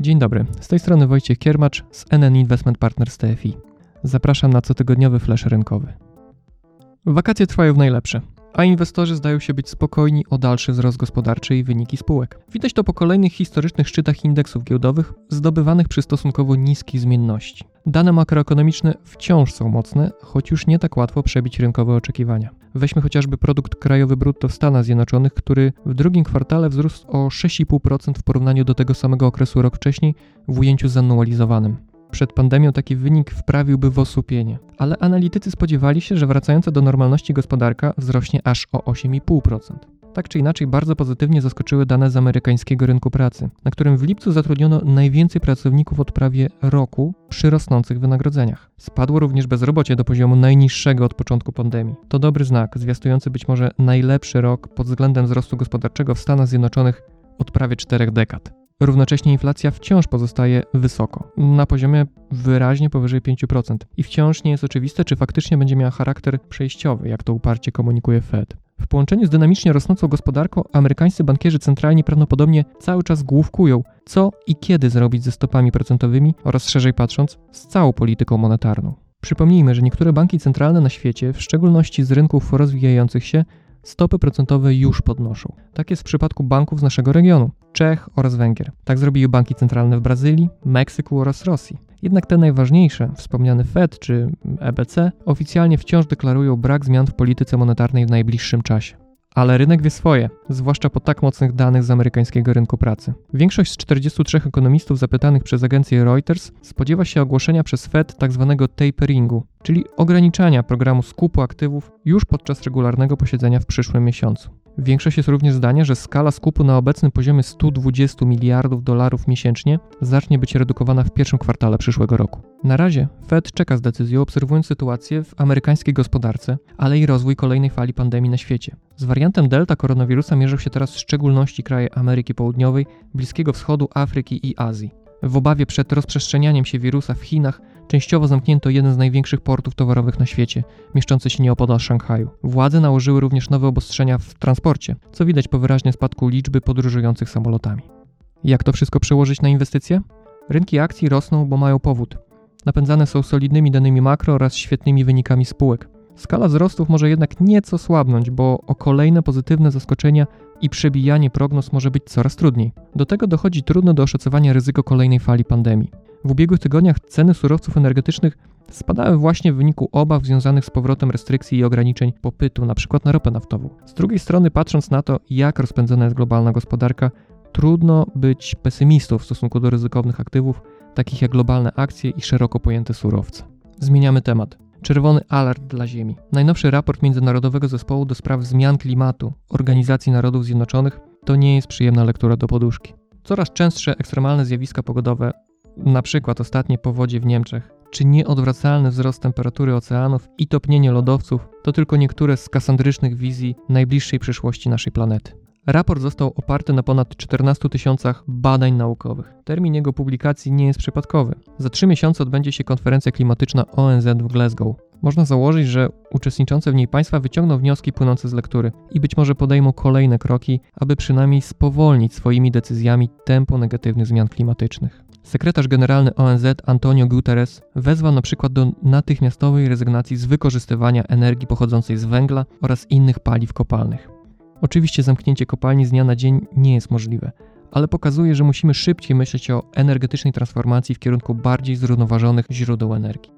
Dzień dobry, z tej strony Wojciech Kiermacz z NN Investment Partners TFI. Zapraszam na cotygodniowy flash rynkowy. Wakacje trwają w najlepsze a inwestorzy zdają się być spokojni o dalszy wzrost gospodarczy i wyniki spółek. Widać to po kolejnych historycznych szczytach indeksów giełdowych zdobywanych przy stosunkowo niskiej zmienności. Dane makroekonomiczne wciąż są mocne, choć już nie tak łatwo przebić rynkowe oczekiwania. Weźmy chociażby produkt krajowy brutto w Stanach Zjednoczonych, który w drugim kwartale wzrósł o 6,5% w porównaniu do tego samego okresu rok wcześniej w ujęciu zanualizowanym. Przed pandemią taki wynik wprawiłby w osłupienie, ale analitycy spodziewali się, że wracająca do normalności gospodarka wzrośnie aż o 8,5%. Tak czy inaczej, bardzo pozytywnie zaskoczyły dane z amerykańskiego rynku pracy, na którym w lipcu zatrudniono najwięcej pracowników od prawie roku przy rosnących wynagrodzeniach. Spadło również bezrobocie do poziomu najniższego od początku pandemii. To dobry znak, zwiastujący być może najlepszy rok pod względem wzrostu gospodarczego w Stanach Zjednoczonych od prawie czterech dekad. Równocześnie inflacja wciąż pozostaje wysoko, na poziomie wyraźnie powyżej 5%. I wciąż nie jest oczywiste, czy faktycznie będzie miała charakter przejściowy, jak to uparcie komunikuje Fed. W połączeniu z dynamicznie rosnącą gospodarką, amerykańscy bankierzy centralni prawdopodobnie cały czas główkują, co i kiedy zrobić ze stopami procentowymi oraz szerzej patrząc, z całą polityką monetarną. Przypomnijmy, że niektóre banki centralne na świecie, w szczególności z rynków rozwijających się, stopy procentowe już podnoszą. Tak jest w przypadku banków z naszego regionu, Czech oraz Węgier. Tak zrobiły banki centralne w Brazylii, Meksyku oraz Rosji. Jednak te najważniejsze, wspomniane Fed czy EBC, oficjalnie wciąż deklarują brak zmian w polityce monetarnej w najbliższym czasie. Ale rynek wie swoje, zwłaszcza po tak mocnych danych z amerykańskiego rynku pracy. Większość z 43 ekonomistów zapytanych przez agencję Reuters spodziewa się ogłoszenia przez Fed tzw. Tak taperingu, czyli ograniczania programu skupu aktywów już podczas regularnego posiedzenia w przyszłym miesiącu. Większość jest również zdania, że skala skupu na obecnym poziomie 120 miliardów dolarów miesięcznie zacznie być redukowana w pierwszym kwartale przyszłego roku. Na razie Fed czeka z decyzją, obserwując sytuację w amerykańskiej gospodarce, ale i rozwój kolejnej fali pandemii na świecie. Z wariantem Delta koronawirusa mierzą się teraz w szczególności kraje Ameryki Południowej, Bliskiego Wschodu, Afryki i Azji. W obawie przed rozprzestrzenianiem się wirusa w Chinach częściowo zamknięto jeden z największych portów towarowych na świecie, mieszczący się nieopodal Szanghaju. Władze nałożyły również nowe obostrzenia w transporcie, co widać po wyraźnym spadku liczby podróżujących samolotami. Jak to wszystko przełożyć na inwestycje? Rynki akcji rosną, bo mają powód. Napędzane są solidnymi danymi makro oraz świetnymi wynikami spółek. Skala wzrostów może jednak nieco słabnąć, bo o kolejne pozytywne zaskoczenia i przebijanie prognoz może być coraz trudniej. Do tego dochodzi trudno do oszacowania ryzyko kolejnej fali pandemii. W ubiegłych tygodniach ceny surowców energetycznych spadały właśnie w wyniku obaw związanych z powrotem restrykcji i ograniczeń popytu, np. na ropę naftową. Z drugiej strony, patrząc na to, jak rozpędzona jest globalna gospodarka, trudno być pesymistą w stosunku do ryzykownych aktywów, takich jak globalne akcje i szeroko pojęte surowce. Zmieniamy temat. Czerwony alert dla Ziemi. Najnowszy raport Międzynarodowego Zespołu do Spraw Zmian Klimatu Organizacji Narodów Zjednoczonych to nie jest przyjemna lektura do poduszki. Coraz częstsze ekstremalne zjawiska pogodowe, na przykład ostatnie powodzie w Niemczech, czy nieodwracalny wzrost temperatury oceanów i topnienie lodowców, to tylko niektóre z kasandrycznych wizji najbliższej przyszłości naszej planety. Raport został oparty na ponad 14 tysiącach badań naukowych. Termin jego publikacji nie jest przypadkowy. Za trzy miesiące odbędzie się konferencja klimatyczna ONZ w Glasgow. Można założyć, że uczestniczące w niej państwa wyciągną wnioski płynące z lektury i być może podejmą kolejne kroki, aby przynajmniej spowolnić swoimi decyzjami tempo negatywnych zmian klimatycznych. Sekretarz generalny ONZ Antonio Guterres wezwał na przykład do natychmiastowej rezygnacji z wykorzystywania energii pochodzącej z węgla oraz innych paliw kopalnych. Oczywiście zamknięcie kopalni z dnia na dzień nie jest możliwe, ale pokazuje, że musimy szybciej myśleć o energetycznej transformacji w kierunku bardziej zrównoważonych źródeł energii.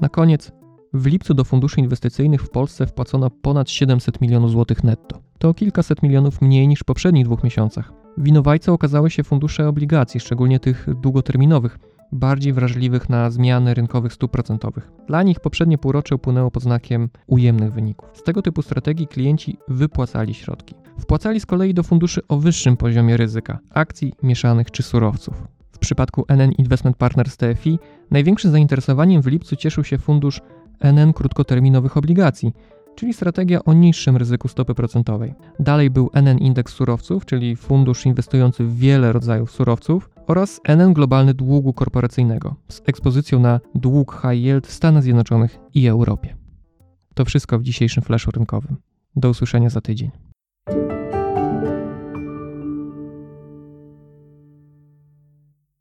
Na koniec, w lipcu do funduszy inwestycyjnych w Polsce wpłacono ponad 700 milionów złotych netto. To kilkaset milionów mniej niż w poprzednich dwóch miesiącach. Winowajcą okazały się fundusze obligacji, szczególnie tych długoterminowych, bardziej wrażliwych na zmiany rynkowych stóp procentowych. Dla nich poprzednie półrocze upłynęło pod znakiem ujemnych wyników. Z tego typu strategii klienci wypłacali środki. Wpłacali z kolei do funduszy o wyższym poziomie ryzyka akcji, mieszanych czy surowców. W przypadku NN Investment Partners TFI największym zainteresowaniem w lipcu cieszył się fundusz NN krótkoterminowych obligacji, czyli strategia o niższym ryzyku stopy procentowej. Dalej był NN Indeks Surowców, czyli fundusz inwestujący w wiele rodzajów surowców, oraz NN Globalny Długu Korporacyjnego z ekspozycją na dług high yield w Stanach Zjednoczonych i Europie. To wszystko w dzisiejszym flashu rynkowym. Do usłyszenia za tydzień.